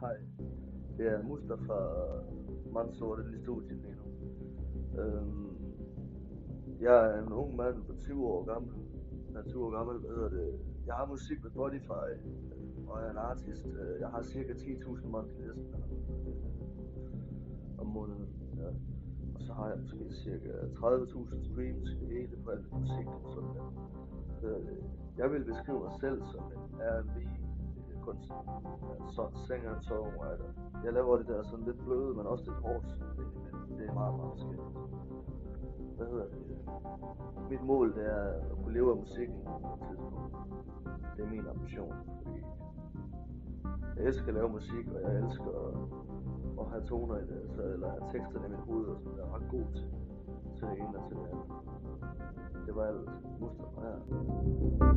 Hej. Det er Mustafa Mansour, der er i studiet lige nu. Øhm, jeg er en ung mand på 20 år gammel. Jeg er 20 år gammel, hvad hedder det? Jeg har musik på Spotify, og jeg er en artist. Øh, jeg har cirka 10.000 monthly listener om måneden. Ja. Og så har jeg måske cirka 30.000 streams i hele på alt musik. Sådan der. Øh, jeg vil beskrive mig selv som en R&B kunstner, så singer og songwriter. Jeg laver det der sådan lidt bløde, men også lidt hårdt. Det er meget, meget forskelligt. Hvad hedder det? Mit mål det er at kunne leve af musikken på et tidspunkt. Det er min ambition. Fordi jeg elsker at lave musik, og jeg elsker at, at have toner i det, så, eller have teksterne i mit hoved, og sådan, jeg er ret god til, til det ene og til det andet. Det var alt. Mustafa ja.